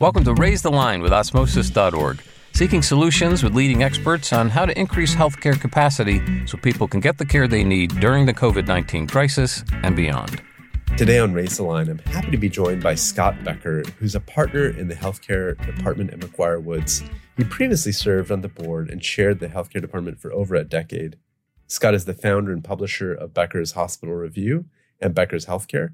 Welcome to Raise the Line with Osmosis.org, seeking solutions with leading experts on how to increase healthcare capacity so people can get the care they need during the COVID 19 crisis and beyond. Today on Raise the Line, I'm happy to be joined by Scott Becker, who's a partner in the healthcare department at McGuireWoods. He previously served on the board and chaired the healthcare department for over a decade. Scott is the founder and publisher of Becker's Hospital Review and Becker's Healthcare.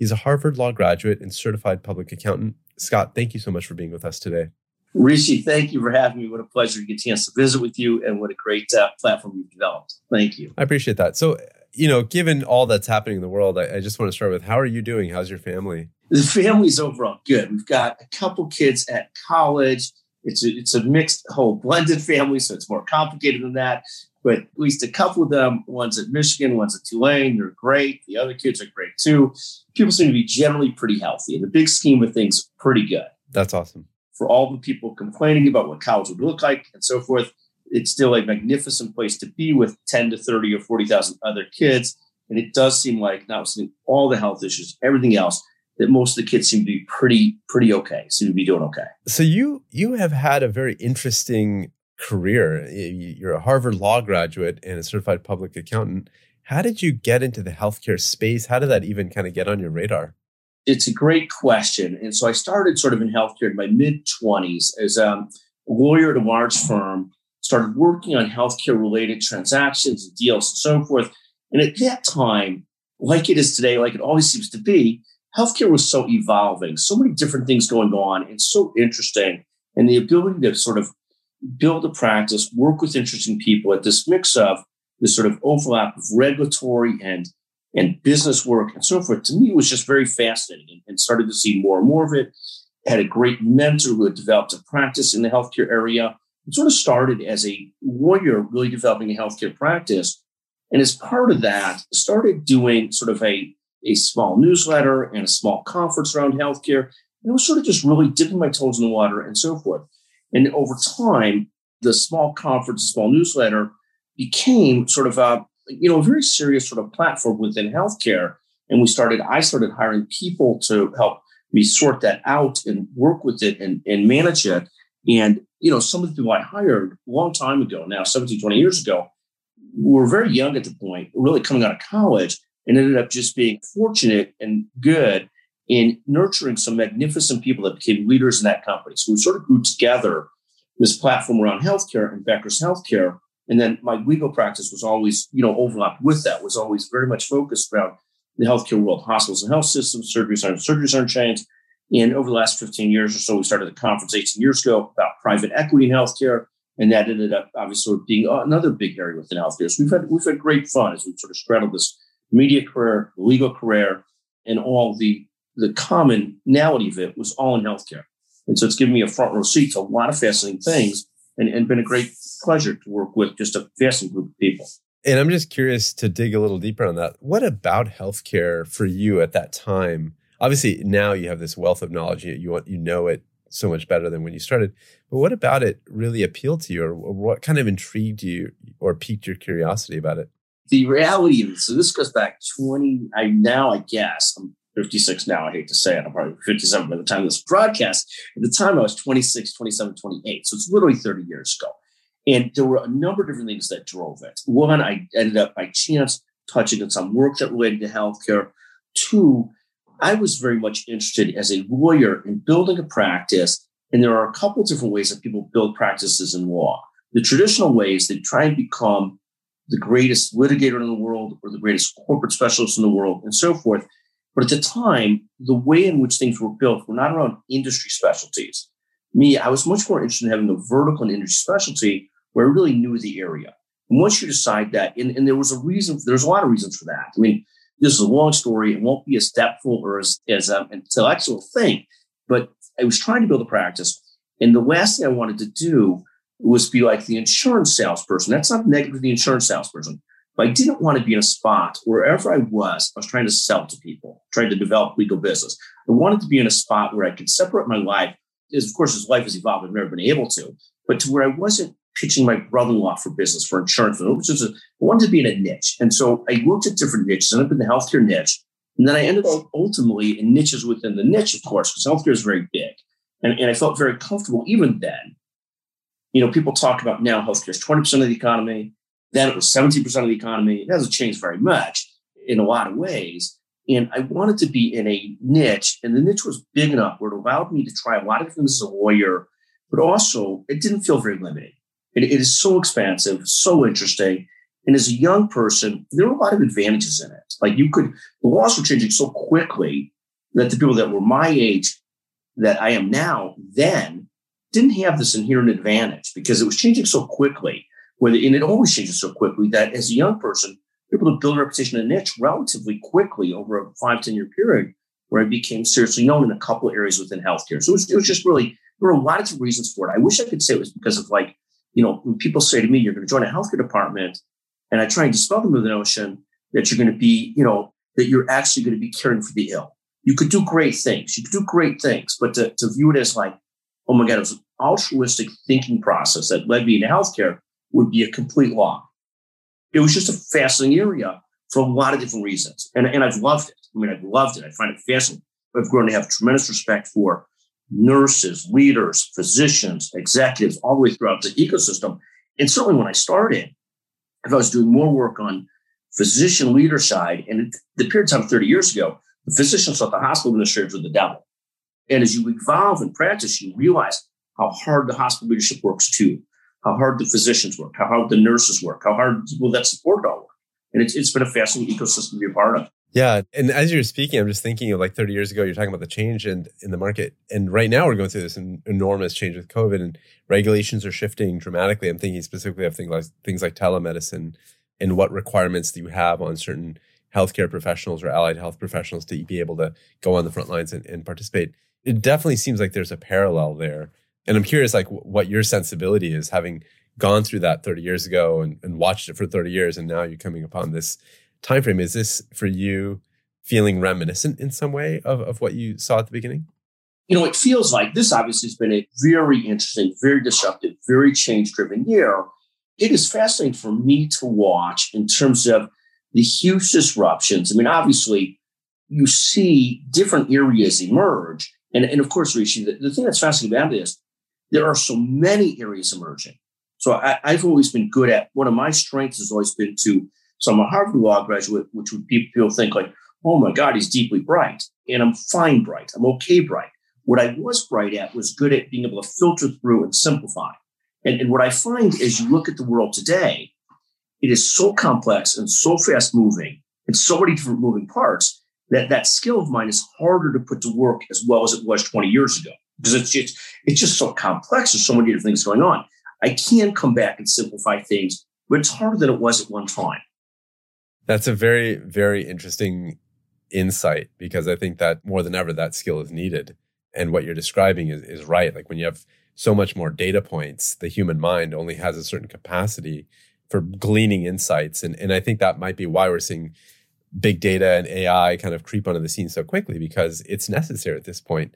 He's a Harvard Law graduate and certified public accountant. Scott, thank you so much for being with us today. Rishi, thank you for having me. What a pleasure to get a chance to visit with you, and what a great uh, platform you've developed. Thank you. I appreciate that. So, you know, given all that's happening in the world, I, I just want to start with how are you doing? How's your family? The family's overall good. We've got a couple kids at college. It's a, it's a mixed, whole blended family, so it's more complicated than that but at least a couple of them, one's at Michigan, one's at Tulane, they're great. The other kids are great too. People seem to be generally pretty healthy. In the big scheme of things, pretty good. That's awesome. For all the people complaining about what college would look like and so forth, it's still a magnificent place to be with 10 to 30 or 40,000 other kids. And it does seem like, notwithstanding all the health issues, everything else, that most of the kids seem to be pretty, pretty okay, seem to be doing okay. So you you have had a very interesting career. You're a Harvard Law graduate and a certified public accountant. How did you get into the healthcare space? How did that even kind of get on your radar? It's a great question. And so I started sort of in healthcare in my mid 20s as um, a lawyer at a large firm, started working on healthcare related transactions and deals and so forth. And at that time, like it is today, like it always seems to be, healthcare was so evolving, so many different things going on, and so interesting. And the ability to sort of build a practice, work with interesting people at this mix of this sort of overlap of regulatory and and business work and so forth, to me it was just very fascinating and, and started to see more and more of it. Had a great mentor who had developed a practice in the healthcare area. It sort of started as a warrior, really developing a healthcare practice. And as part of that, started doing sort of a, a small newsletter and a small conference around healthcare. And it was sort of just really dipping my toes in the water and so forth. And over time, the small conference, the small newsletter became sort of a, you know, a very serious sort of platform within healthcare. And we started, I started hiring people to help me sort that out and work with it and, and manage it. And, you know, some of the people I hired a long time ago, now 17, 20 years ago, were very young at the point, really coming out of college and ended up just being fortunate and good in nurturing some magnificent people that became leaders in that company. So we sort of grew together this platform around healthcare and Becker's Healthcare. And then my legal practice was always, you know, overlapped with that, was always very much focused around the healthcare world, hospitals and health systems, surgery centers, surgery center chains. And over the last 15 years or so, we started a conference 18 years ago about private equity in healthcare. And that ended up obviously being another big area within healthcare. So we've had we've had great fun as we've sort of straddled this media career, legal career, and all the the commonality of it was all in healthcare. And so it's given me a front row seat to a lot of fascinating things and, and been a great pleasure to work with just a fascinating group of people. And I'm just curious to dig a little deeper on that. What about healthcare for you at that time? Obviously, now you have this wealth of knowledge. You, want, you know it so much better than when you started. But what about it really appealed to you, or what kind of intrigued you or piqued your curiosity about it? The reality of it, so this goes back 20, I now, I guess, I'm 56 now. I hate to say it. I'm probably 57 by the time this broadcast. At the time, I was 26, 27, 28. So it's literally 30 years ago. And there were a number of different things that drove it. One, I ended up by chance touching on some work that related to healthcare. Two, I was very much interested as a lawyer in building a practice. And there are a couple different ways that people build practices in law. The traditional ways they try and become the greatest litigator in the world or the greatest corporate specialist in the world and so forth. But at the time, the way in which things were built were not around industry specialties. Me, I was much more interested in having a vertical and industry specialty where I really knew the area. And once you decide that, and, and there was a reason, there's a lot of reasons for that. I mean, this is a long story. It won't be as depthful or as, as um, an intellectual thing, but I was trying to build a practice. And the last thing I wanted to do was be like the insurance salesperson. That's not negative to the insurance salesperson. But I didn't want to be in a spot wherever I was, I was trying to sell to people, trying to develop legal business. I wanted to be in a spot where I could separate my life, as of course, as life has evolved, I've never been able to, but to where I wasn't pitching my brother-in-law for business, for insurance. It was I wanted to be in a niche. And so I looked at different niches, ended up in the healthcare niche. And then I ended up ultimately in niches within the niche, of course, because healthcare is very big. And, and I felt very comfortable even then. You know, people talk about now healthcare is 20% of the economy. Then it was 17% of the economy. It hasn't changed very much in a lot of ways. And I wanted to be in a niche, and the niche was big enough where it allowed me to try a lot of things as a lawyer, but also it didn't feel very limiting. it, it is so expansive, so interesting. And as a young person, there were a lot of advantages in it. Like you could, the laws were changing so quickly that the people that were my age that I am now then didn't have this inherent advantage because it was changing so quickly. Where and it always changes so quickly that as a young person, you're able to build a reputation in a niche relatively quickly over a five ten year period where I became seriously known in a couple of areas within healthcare. So it was, it was just really, there were a lot of reasons for it. I wish I could say it was because of like, you know, when people say to me, you're going to join a healthcare department, and I try and dispel them with the notion that you're going to be, you know, that you're actually going to be caring for the ill. You could do great things. You could do great things, but to, to view it as like, oh my God, it was an altruistic thinking process that led me into healthcare would be a complete lie it was just a fascinating area for a lot of different reasons. And, and I've loved it. I mean, I've loved it. I find it fascinating. I've grown to have tremendous respect for nurses, leaders, physicians, executives, all the way throughout the ecosystem. And certainly when I started, if I was doing more work on physician leader side, and the period of time 30 years ago, the physicians thought the hospital administrators were the devil. And as you evolve in practice, you realize how hard the hospital leadership works too how hard the physicians work, how hard the nurses work, how hard people that support all work. And it's, it's been a fascinating ecosystem to be a part of. Yeah. And as you're speaking, I'm just thinking of like 30 years ago, you're talking about the change in, in the market. And right now we're going through this enormous change with COVID and regulations are shifting dramatically. I'm thinking specifically of things like, things like telemedicine and what requirements do you have on certain healthcare professionals or allied health professionals to be able to go on the front lines and, and participate. It definitely seems like there's a parallel there and I'm curious, like, what your sensibility is having gone through that 30 years ago and, and watched it for 30 years, and now you're coming upon this time frame. Is this for you feeling reminiscent in some way of, of what you saw at the beginning? You know, it feels like this obviously has been a very interesting, very disruptive, very change driven year. It is fascinating for me to watch in terms of the huge disruptions. I mean, obviously, you see different areas emerge. And, and of course, Rishi, the, the thing that's fascinating about this there are so many areas emerging. So I, have always been good at one of my strengths has always been to. So I'm a Harvard Law graduate, which would people think like, oh my God, he's deeply bright, and I'm fine bright. I'm okay bright. What I was bright at was good at being able to filter through and simplify. And, and what I find as you look at the world today, it is so complex and so fast moving and so many different moving parts that that skill of mine is harder to put to work as well as it was 20 years ago because it's just it's just so complex. There's so many different things going on. I can come back and simplify things, but it's harder than it was at one time. That's a very very interesting insight because I think that more than ever that skill is needed. And what you're describing is, is right. Like when you have so much more data points, the human mind only has a certain capacity for gleaning insights. And, and I think that might be why we're seeing big data and AI kind of creep onto the scene so quickly because it's necessary at this point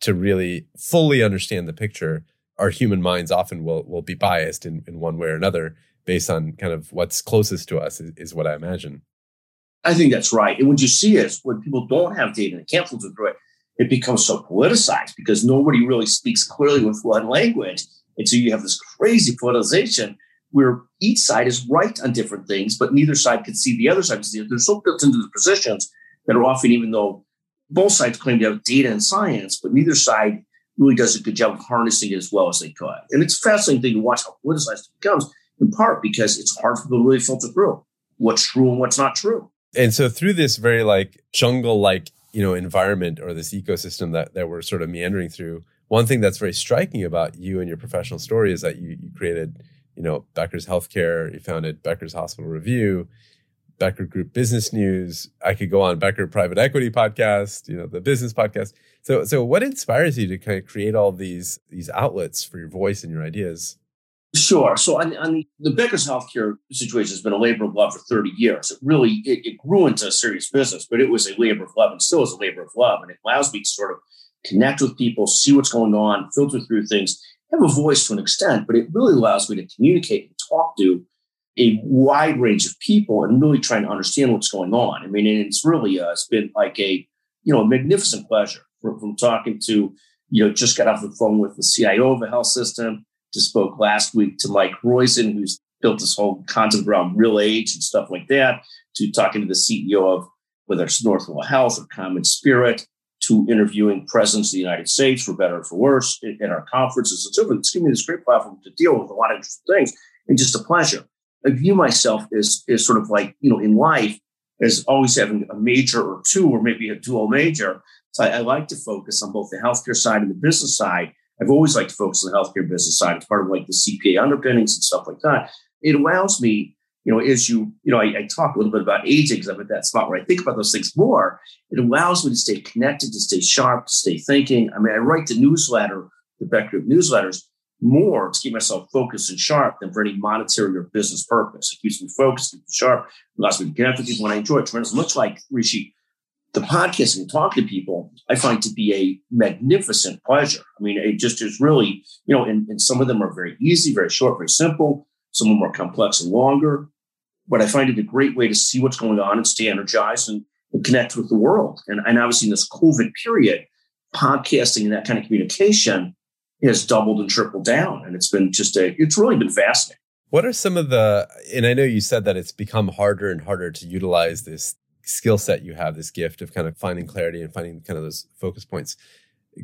to really fully understand the picture, our human minds often will will be biased in, in one way or another based on kind of what's closest to us is, is what I imagine. I think that's right. And what you see is when people don't have data and can't filter through it, it becomes so politicized because nobody really speaks clearly with one language. And so you have this crazy politicization where each side is right on different things, but neither side can see the other side. They're so built into the positions that are often, even though both sides claim to have data and science, but neither side really does a good job of harnessing it as well as they could. And it's a fascinating thing to watch how politicized it becomes, in part because it's hard for people to really filter through what's true and what's not true. And so through this very like jungle like, you know, environment or this ecosystem that, that we're sort of meandering through, one thing that's very striking about you and your professional story is that you, you created, you know, Becker's Healthcare, you founded Becker's Hospital Review, Becker Group Business News. I could go on Becker Private Equity Podcast, you know, the business podcast. So, so what inspires you to kind of create all these these outlets for your voice and your ideas? Sure. So, on, on the, the Becker's healthcare situation has been a labor of love for 30 years. It really it, it grew into a serious business, but it was a labor of love and still is a labor of love. And it allows me to sort of connect with people, see what's going on, filter through things, have a voice to an extent, but it really allows me to communicate and talk to a wide range of people and really trying to understand what's going on. I mean, it's really uh, it's been like a you know a magnificent pleasure from, from talking to you know, just got off the phone with the CIO of a health system. Just spoke last week to Mike Roizen, who's built this whole concept around real age and stuff like that, to talking to the CEO of whether it's Northwell Health or Common Spirit. to interviewing presidents of the United States for better or for worse in, in our conferences and so forth. It's given me this great platform to deal with a lot of interesting things and just a pleasure. I view myself as, as sort of like, you know, in life, as always having a major or two, or maybe a dual major. So I, I like to focus on both the healthcare side and the business side. I've always liked to focus on the healthcare business side. It's part of like the CPA underpinnings and stuff like that. It allows me, you know, as you, you know, I, I talk a little bit about aging because I'm at that spot where I think about those things more. It allows me to stay connected, to stay sharp, to stay thinking. I mean, I write the newsletter, the Beck newsletters, more to keep myself focused and sharp than for any monetary or business purpose. It keeps me focused, keeps me sharp, allows me to connect with people when I enjoy it tremendously. Much like Rishi, the podcasting and talking to people, I find to be a magnificent pleasure. I mean, it just is really, you know, and, and some of them are very easy, very short, very simple. Some of them are complex and longer. But I find it a great way to see what's going on and stay energized and, and connect with the world. And, and obviously in this COVID period, podcasting and that kind of communication has doubled and tripled down. And it's been just a, it's really been fascinating. What are some of the, and I know you said that it's become harder and harder to utilize this skill set you have, this gift of kind of finding clarity and finding kind of those focus points.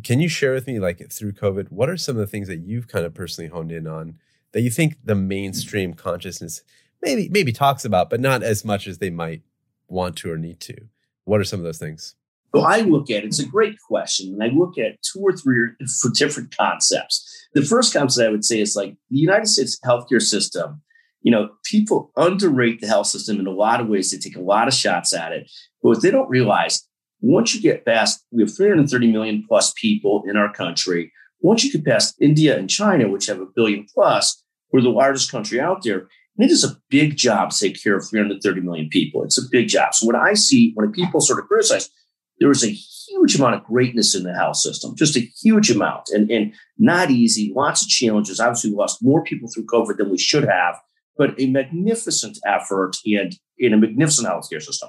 Can you share with me, like through COVID, what are some of the things that you've kind of personally honed in on that you think the mainstream consciousness maybe maybe talks about, but not as much as they might want to or need to? What are some of those things? So I look at it's a great question, and I look at two or three for different concepts. The first concept I would say is like the United States healthcare system. You know, people underrate the health system in a lot of ways. They take a lot of shots at it, but what they don't realize once you get past, we have 330 million plus people in our country. Once you get past India and China, which have a billion plus, we're the largest country out there. And it is a big job to take care of 330 million people. It's a big job. So what I see when people sort of criticize, there is a huge amount of greatness in the health system, just a huge amount, and, and not easy, lots of challenges. Obviously, we lost more people through COVID than we should have, but a magnificent effort and in a magnificent healthcare system.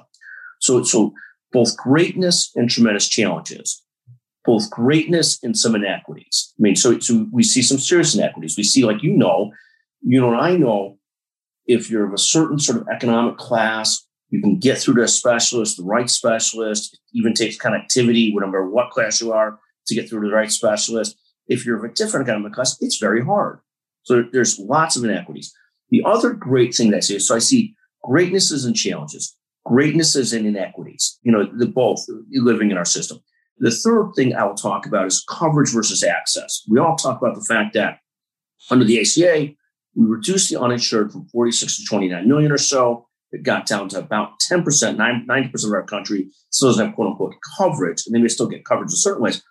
So, so both greatness and tremendous challenges, both greatness and some inequities. I mean, so, so we see some serious inequities. We see, like you know, you know, and I know, if you're of a certain sort of economic class you can get through to a specialist, the right specialist. It even takes connectivity, no matter what class you are, to get through to the right specialist. If you're of a different economic class, it's very hard. So there's lots of inequities. The other great thing that I see so I see greatnesses and challenges, greatnesses and inequities, you know, the both living in our system. The third thing I will talk about is coverage versus access. We all talk about the fact that under the ACA, we reduced the uninsured from 46 to 29 million or so it got down to about 10%, 90% of our country still doesn't have quote unquote coverage, and they may still get coverage in certain ways.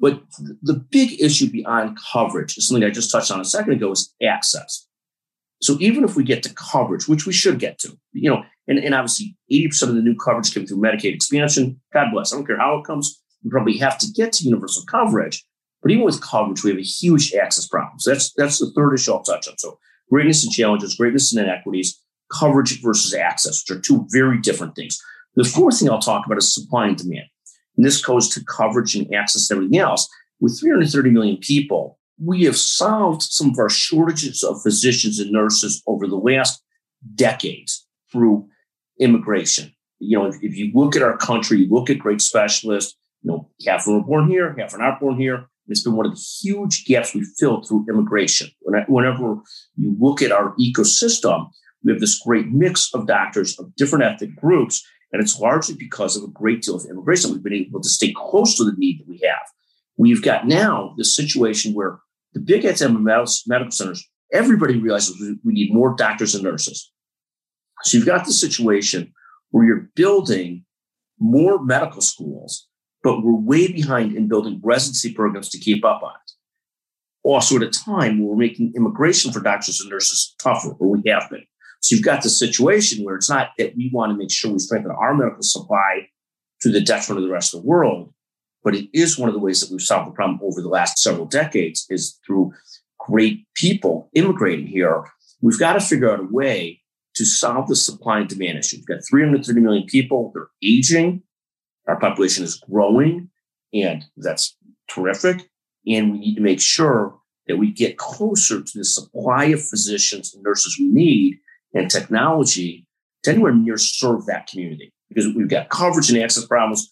But the big issue beyond coverage is something I just touched on a second ago is access. So even if we get to coverage, which we should get to, you know, and, and obviously 80% of the new coverage came through Medicaid expansion. God bless. I don't care how it comes. We probably have to get to universal coverage. But even with coverage, we have a huge access problem. So that's that's the third issue I'll touch on. So greatness and challenges, greatness and inequities, coverage versus access, which are two very different things. The fourth thing I'll talk about is supply and demand. And this goes to coverage and access and everything else. With 330 million people, we have solved some of our shortages of physicians and nurses over the last decades through immigration. You know, if, if you look at our country, you look at great specialists, you know, half of them are born here, half are not born here. It's been one of the huge gaps we filled through immigration. Whenever you look at our ecosystem, we have this great mix of doctors of different ethnic groups, and it's largely because of a great deal of immigration. We've been able to stay close to the need that we have. We've got now this situation where the big academic medical centers, everybody realizes we need more doctors and nurses. So you've got the situation where you're building more medical schools, but we're way behind in building residency programs to keep up on it. Also, at a time where we're making immigration for doctors and nurses tougher, or we have been. So you've got the situation where it's not that we want to make sure we strengthen our medical supply to the detriment of the rest of the world, but it is one of the ways that we've solved the problem over the last several decades is through great people immigrating here. We've got to figure out a way to solve the supply and demand issue. We've got 330 million people. They're aging. Our population is growing, and that's terrific. And we need to make sure that we get closer to the supply of physicians and nurses we need and technology to anywhere near serve that community because we've got coverage and access problems.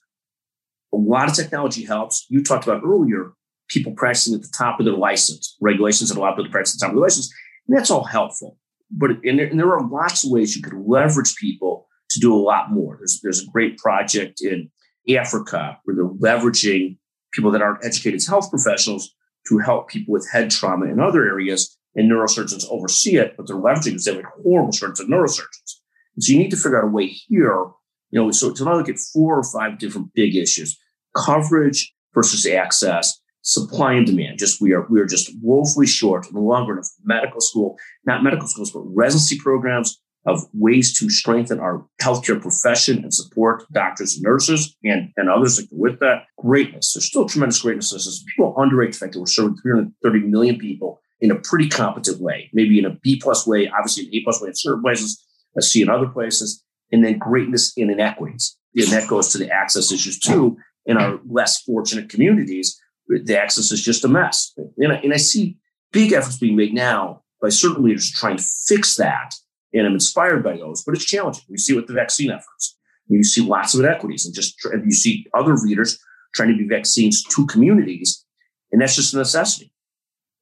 A lot of technology helps. You talked about earlier people practicing at the top of their license, regulations that allow people to practice at the top of their license. And that's all helpful. But and there, and there are lots of ways you could leverage people to do a lot more. There's, there's a great project in Africa where they're leveraging people that aren't educated as health professionals to help people with head trauma in other areas. And neurosurgeons oversee it, but they're leveraging because they have horrible shortage of neurosurgeons. And so you need to figure out a way here. You know, so to now look at four or five different big issues: coverage versus access, supply and demand. Just we are we are just woefully short in the long run medical school, not medical schools, but residency programs of ways to strengthen our healthcare profession and support doctors and nurses and, and others that go with that. Greatness. There's still tremendous greatness in this. People underrate the fact that we're serving 330 million people in a pretty competent way, maybe in a B plus way, obviously an A plus way in certain places, a C in other places, and then greatness in inequities. And that goes to the access issues too. In our less fortunate communities, the access is just a mess. And I, and I see big efforts being made now by certain leaders trying to fix that and I'm inspired by those, but it's challenging. We see it with the vaccine efforts. You see lots of inequities, and just you see other leaders trying to be vaccines to communities, and that's just a necessity.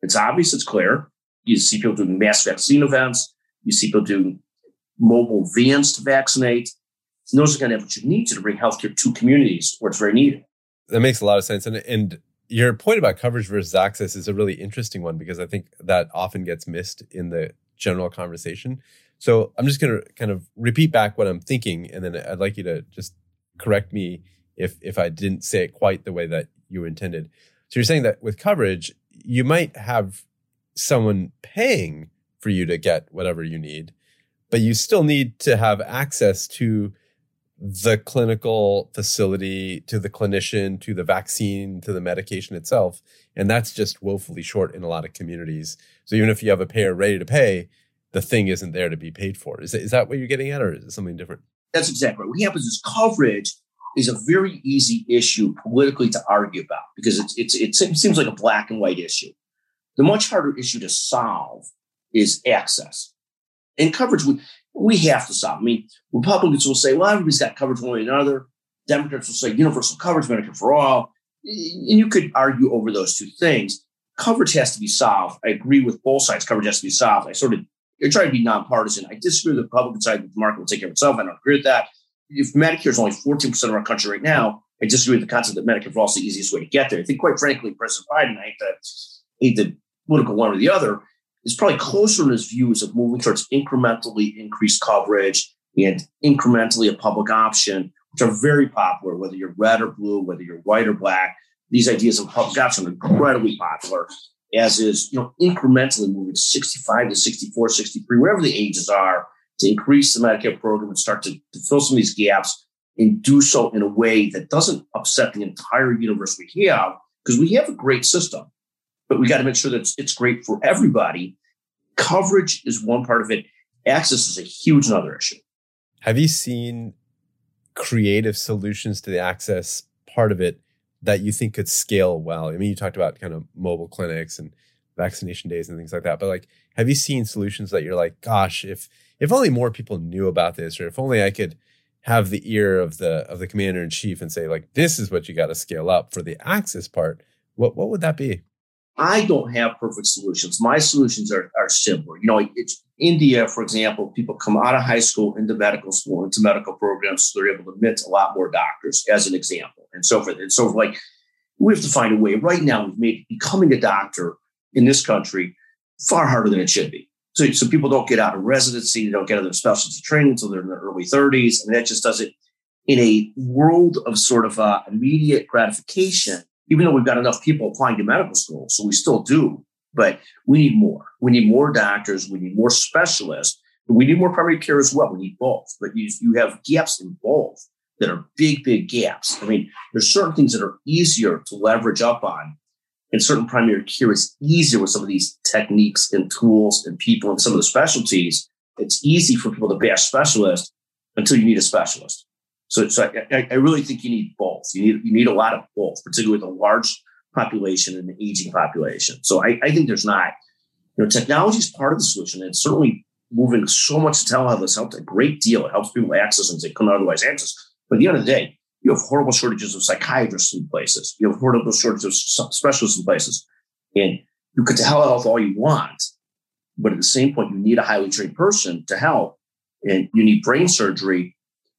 It's obvious, it's clear. You see people doing mass vaccine events. You see people doing mobile vans to vaccinate. And those are going to have what you need to, to bring healthcare to communities where it's very needed. That makes a lot of sense, and and your point about coverage versus access is a really interesting one because I think that often gets missed in the general conversation. So I'm just going to kind of repeat back what I'm thinking, and then I'd like you to just correct me if if I didn't say it quite the way that you intended. So you're saying that with coverage, you might have someone paying for you to get whatever you need, but you still need to have access to the clinical facility, to the clinician, to the vaccine, to the medication itself. And that's just woefully short in a lot of communities. So even if you have a payer ready to pay, the thing isn't there to be paid for. Is, is that what you're getting at, or is it something different? That's exactly right. What happens is coverage is a very easy issue politically to argue about because it's, it's, it seems like a black and white issue. The much harder issue to solve is access. And coverage, we, we have to solve. I mean, Republicans will say, well, everybody's got coverage one way or another. Democrats will say universal coverage, Medicare for all. And you could argue over those two things. Coverage has to be solved. I agree with both sides. Coverage has to be solved. I sort of you're trying to be nonpartisan. I disagree with the Republican side that the market will take care of itself. I don't agree with that. If Medicare is only 14% of our country right now, I disagree with the concept that Medicare for all is the easiest way to get there. I think, quite frankly, President Biden, I hate to, political one or the other, is probably closer in his views of moving towards incrementally increased coverage and incrementally a public option, which are very popular, whether you're red or blue, whether you're white or black. These ideas of public option are incredibly popular as is, you know, incrementally moving 65 to 64, 63, wherever the ages are, to increase the Medicare program and start to, to fill some of these gaps and do so in a way that doesn't upset the entire universe we have, because we have a great system, but we got to make sure that it's, it's great for everybody. Coverage is one part of it. Access is a huge another issue. Have you seen creative solutions to the access part of it that you think could scale well? I mean, you talked about kind of mobile clinics and vaccination days and things like that, but like, have you seen solutions that you're like, gosh, if if only more people knew about this, or if only I could have the ear of the of the commander in chief and say, like, this is what you got to scale up for the access part. What what would that be? I don't have perfect solutions. My solutions are, are simpler. You know, it's India, for example, people come out of high school into medical school, into medical programs, so they're able to admit a lot more doctors, as an example, and so forth. And so, like, we have to find a way. Right now, we've made becoming a doctor in this country far harder than it should be. So, so people don't get out of residency, they don't get out of specialty training until they're in their early 30s, and that just does it in a world of sort of uh, immediate gratification even though we've got enough people applying to medical school, so we still do, but we need more. We need more doctors. We need more specialists. We need more primary care as well. We need both, but you, you have gaps in both that are big, big gaps. I mean, there's certain things that are easier to leverage up on, and certain primary care is easier with some of these techniques and tools and people and some of the specialties. It's easy for people to bash specialists until you need a specialist. So, so I, I, really think you need both. You need you need a lot of both, particularly with a large population and an aging population. So I, I think there's not, you know, technology is part of the solution. And certainly moving so much to telehealth has helped a great deal. It helps people access things they couldn't otherwise access. But at the end of the day, you have horrible shortages of psychiatrists in places. You have horrible shortages of specialists in places. And you could telehealth all you want, but at the same point, you need a highly trained person to help. And you need brain surgery.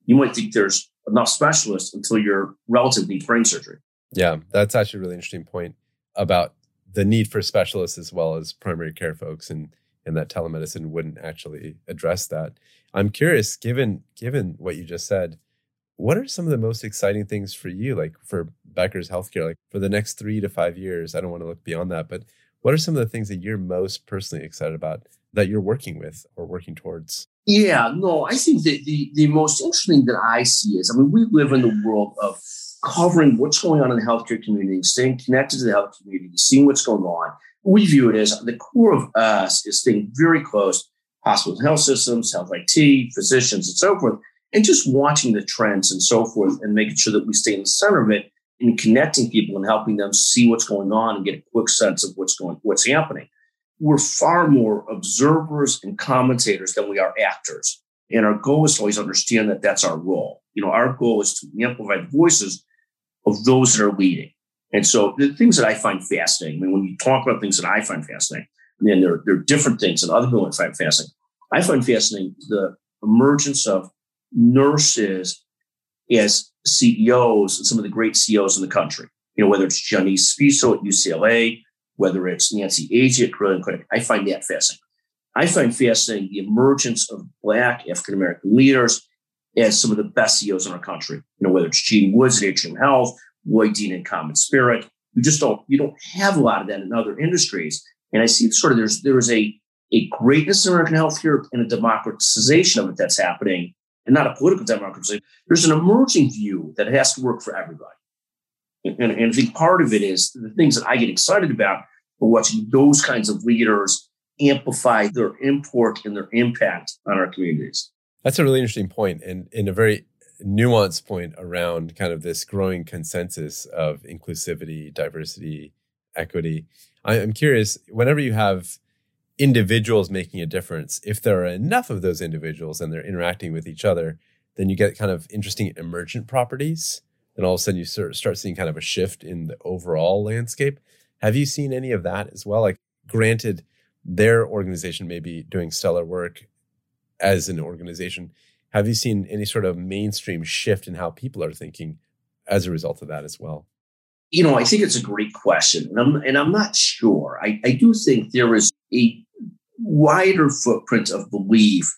You might think there's enough specialists until your relative needs brain surgery. Yeah, that's actually a really interesting point about the need for specialists as well as primary care folks and and that telemedicine wouldn't actually address that. I'm curious, given given what you just said, what are some of the most exciting things for you, like for Becker's Healthcare, like for the next three to five years? I don't want to look beyond that, but what are some of the things that you're most personally excited about that you're working with or working towards? Yeah, no, I think that the, the most interesting that I see is, I mean, we live in the world of covering what's going on in the healthcare community, staying connected to the health community, seeing what's going on. We view it as the core of us is staying very close hospitals, health systems, health IT, physicians, and so forth, and just watching the trends and so forth and making sure that we stay in the center of it and connecting people and helping them see what's going on and get a quick sense of what's going what's happening. We're far more observers and commentators than we are actors. And our goal is to always understand that that's our role. You know, our goal is to amplify the voices of those that are leading. And so the things that I find fascinating, I mean, when you talk about things that I find fascinating, and there, there are different things that other people find fascinating. I find fascinating the emergence of nurses as CEOs some of the great CEOs in the country. You know, whether it's Johnese Spisso at UCLA, whether it's Nancy Agee at Carilion Clinic, I find that fascinating. I find fascinating the emergence of Black African American leaders as some of the best CEOs in our country. You know, whether it's Gene Woods at Atrium Health, Lloyd Dean at Common Spirit, You just don't you don't have a lot of that in other industries. And I see sort of there's there is a a greatness in American healthcare and a democratization of it that's happening, and not a political democratization. There's an emerging view that has to work for everybody. And, and, and I think part of it is the things that I get excited about are watching those kinds of leaders amplify their import and their impact on our communities. That's a really interesting point and, and a very nuanced point around kind of this growing consensus of inclusivity, diversity, equity. I'm curious, whenever you have individuals making a difference, if there are enough of those individuals and they're interacting with each other, then you get kind of interesting emergent properties. And all of a sudden you start seeing kind of a shift in the overall landscape. Have you seen any of that as well? Like, granted, their organization may be doing stellar work as an organization. Have you seen any sort of mainstream shift in how people are thinking as a result of that as well? You know, I think it's a great question. And I'm, and I'm not sure. I, I do think there is a wider footprint of belief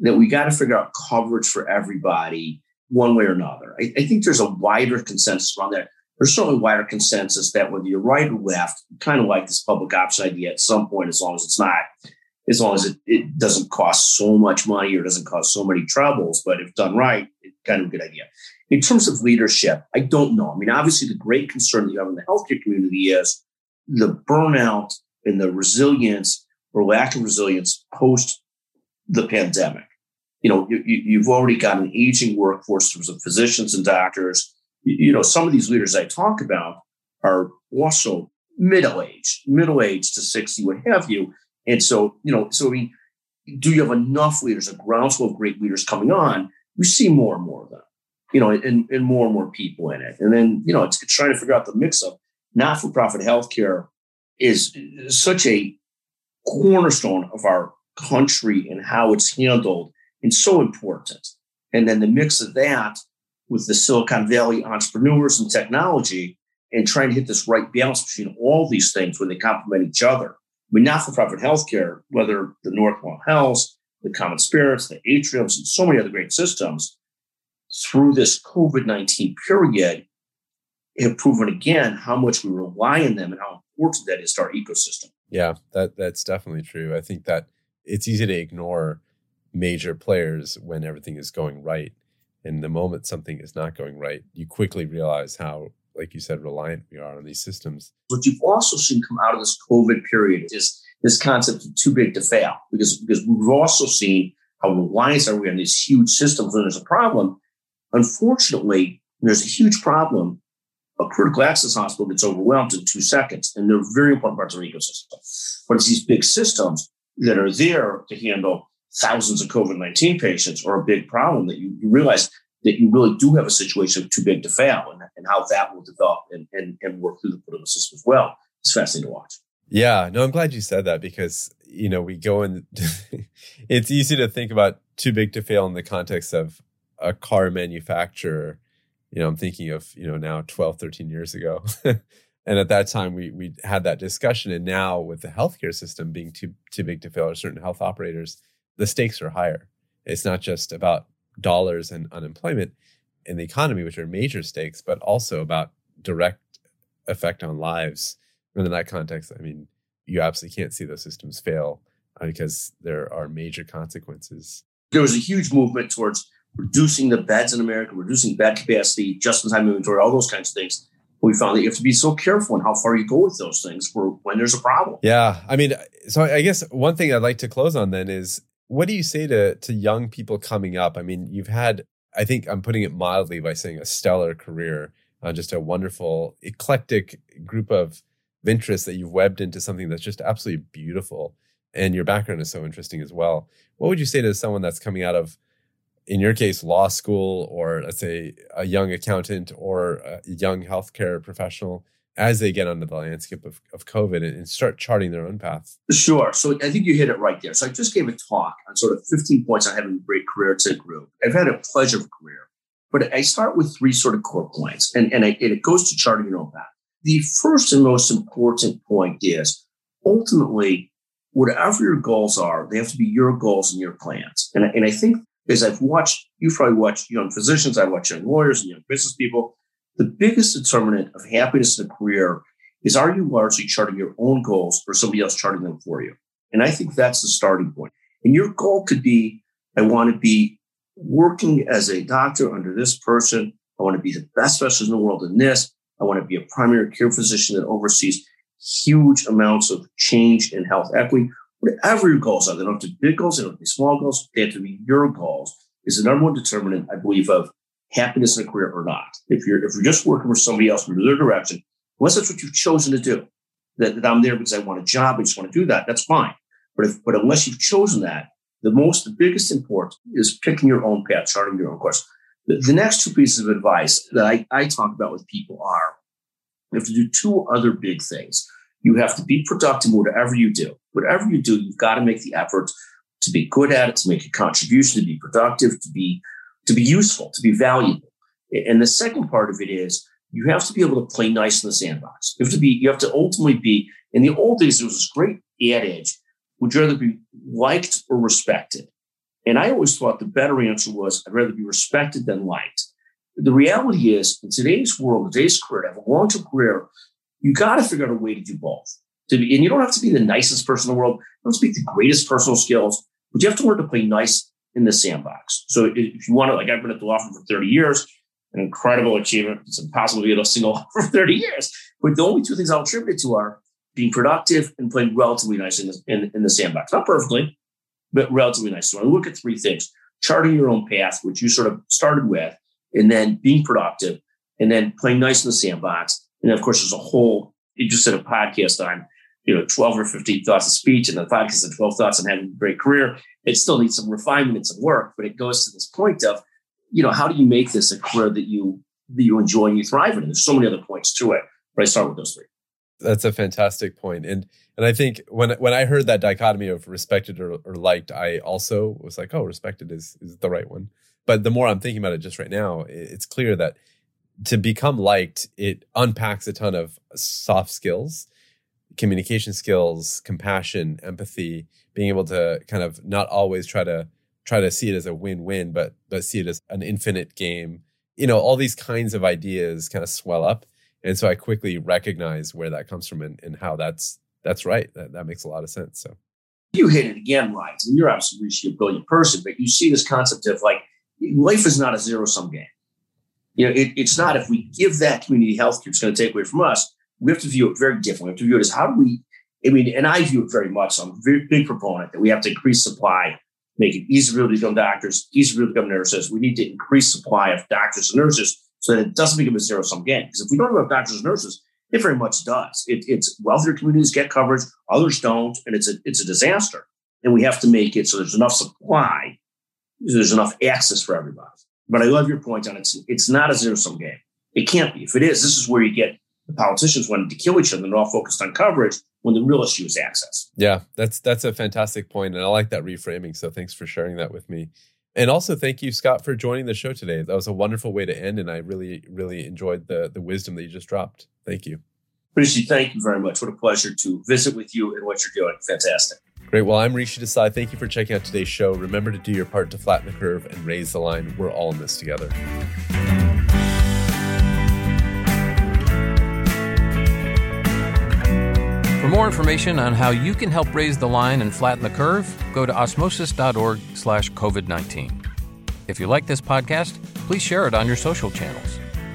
that we got to figure out coverage for everybody one way or another. I, I, think there's a wider consensus around that. There's certainly wider consensus that whether you're right or left, kind of like this public option idea at some point, as long as it's not as long as it, it doesn't cost so much money or doesn't cause so many troubles. But if done right, it's kind of a good idea. In terms of leadership, I don't know. I mean, obviously, the great concern that you have in the healthcare community is the burnout and the resilience or lack of resilience post the pandemic. You know, you, have already got an aging workforce in terms of physicians and doctors. You, you know, some of these leaders I talk about are also middle aged, middle aged to 60, what have you. And so, you know, so I mean, do you have enough leaders, a groundswell of great leaders coming on? We see more and more of them, you know, and, and more and more people in it. And then, you know, it's trying to figure out the mix of not for profit healthcare is such a cornerstone of our country and how it's handled and so important. And then the mix of that with the Silicon Valley entrepreneurs and technology and trying to hit this right balance between all these things when they complement each other I mean, not-for-profit healthcare, whether the Northwell Health, the Common Spirits, the Atriums, and so many other great systems, through this COVID-19 period, have proven again how much we rely on them and how important that is to our ecosystem. Yeah, that that's definitely true. I think that it's easy to ignore major players when everything is going right. And the moment something is not going right, you quickly realize how like you said, reliant we are on these systems. What you've also seen come out of this COVID period is this concept of too big to fail, because because we've also seen how reliant are we on these huge systems when there's a problem. Unfortunately, there's a huge problem. A critical access hospital gets overwhelmed in two seconds, and they're very important parts of our ecosystem. But it's these big systems that are there to handle thousands of COVID 19 patients or a big problem that you, you, realize that you really do have a situation too big to fail and, and how that will develop and, and, and work through the political system as well. It's fascinating to watch. Yeah, no, I'm glad you said that because, you know, we go and it's easy to think about too big to fail in the context of a car manufacturer. You know, I'm thinking of, you know, now 12, 13 years ago. and at that time we we had that discussion. And now with the healthcare system being too too big to fail or certain health operators, the stakes are higher. It's not just about dollars and unemployment in the economy, which are major stakes, but also about direct effect on lives. And in that context, I mean, you absolutely can't see those systems fail uh, because there are major consequences. There was a huge movement towards reducing the beds in America, reducing bed capacity, just-in-time inventory, all those kinds of things. We found that you have to be so careful in how far you go with those things for when there's a problem. Yeah, I mean, so I guess one thing I'd like to close on then is what do you say to to young people coming up? I mean, you've had, I think I'm putting it mildly by saying a stellar career, uh, just a wonderful, eclectic group of interests that you've webbed into something that's just absolutely beautiful. And your background is so interesting as well. What would you say to someone that's coming out of, in your case, law school, or let's say a young accountant or a young healthcare professional as they get onto the landscape of, of COVID and, start charting their own path? Sure. So I think you hit it right there. So I just gave a talk on sort of 15 points on having a great career to group. I've had a pleasure of career, but I start with three sort of core points, and, and, I, and it goes to charting your own path. The first and most important point is ultimately, whatever your goals are, they have to be your goals and your plans. And, and I think as I've watched, you've probably watched young physicians, I watch young lawyers and young business people the biggest determinant of happiness in a career is are you largely charting your own goals or somebody else charting them for you? And I think that's the starting point. And your goal could be I want to be working as a doctor under this person. I want to be the best specialist in the world in this. I want to be a primary care physician that oversees huge amounts of change in health equity. Whatever your goals are, they don't have to be big goals, they don't have to be small goals, they have to be your goals, is the number one determinant, I believe, of happiness in a career or not. If you're if you're just working for somebody else in their direction, unless that's what you've chosen to do, that, that I'm there because I want a job, I just want to do that, that's fine. But if but unless you've chosen that, the most the biggest import is picking your own path, charting your own course. The, the next two pieces of advice that I, I talk about with people are you have to do two other big things. You have to be productive whatever you do. Whatever you do, you've got to make the effort to be good at it, to make a contribution, to be productive, to be to be useful, to be valuable. And the second part of it is you have to be able to play nice in the sandbox. You have to be, you have to ultimately be, in the old days, there was this great adage, would you rather be liked or respected? And I always thought the better answer was I'd rather be respected than liked. The reality is, in today's world, today's career, I have a long term career, you got to figure out a way to do both. To be, and you don't have to be the nicest person in the world. You don't speak the greatest personal skills, but you have to learn to play nice in the sandbox. So if you want to, like I've been at the law firm for 30 years, an incredible achievement. It's impossible to be at a single for 30 years. But the only two things I'll attribute it to are being productive and playing relatively nice in the, in, in the sandbox. Not perfectly, but relatively nice. So I look at three things, charting your own path, which you sort of started with, and then being productive, and then playing nice in the sandbox. And of course, there's a whole, you just did a podcast on you know, 12 or 15 thoughts of speech and the podcast of 12 thoughts on having a great career. It still needs some refinement and work, but it goes to this point of, you know, how do you make this a career that you that you enjoy and you thrive in? And there's so many other points to it, but I start with those three. That's a fantastic point. And and I think when when I heard that dichotomy of respected or, or liked, I also was like, oh, respected is is the right one. But the more I'm thinking about it just right now, it's clear that to become liked, it unpacks a ton of soft skills communication skills, compassion, empathy, being able to kind of not always try to try to see it as a win-win, but but see it as an infinite game. You know, all these kinds of ideas kind of swell up. And so I quickly recognize where that comes from and, and how that's that's right. That that makes a lot of sense. So you hit it again, right? Mean, you're obviously a brilliant person, but you see this concept of like life is not a zero-sum game. You know, it, it's not if we give that community health care, it's going to take away from us we have to view it very differently. We have to view it as how do we, I mean, and I view it very much. So I'm a very big proponent that we have to increase supply, make it easier to become doctors, easier to become nurses. We need to increase supply of doctors and nurses so that it doesn't become a zero sum game. Because if we don't have doctors and nurses, it very much does. It, it's wealthier communities get coverage, others don't, and it's a it's a disaster. And we have to make it so there's enough supply, so there's enough access for everybody. But I love your point on it's it's not a zero sum game. It can't be. If it is, this is where you get the politicians wanting to kill each other and all focused on coverage when the real issue is access. Yeah, that's that's a fantastic point, and I like that reframing. So thanks for sharing that with me. And also thank you, Scott, for joining the show today. That was a wonderful way to end, and I really, really enjoyed the the wisdom that you just dropped. Thank you. Rishi, thank you very much. What a pleasure to visit with you and what you're doing. Fantastic. Great. Well, I'm Rishi Desai. Thank you for checking out today's show. Remember to do your part to flatten the curve and raise the line. We're all in this together. For more information on how you can help raise the line and flatten the curve, go to osmosis.org slash COVID-19. If you like this podcast, please share it on your social channels.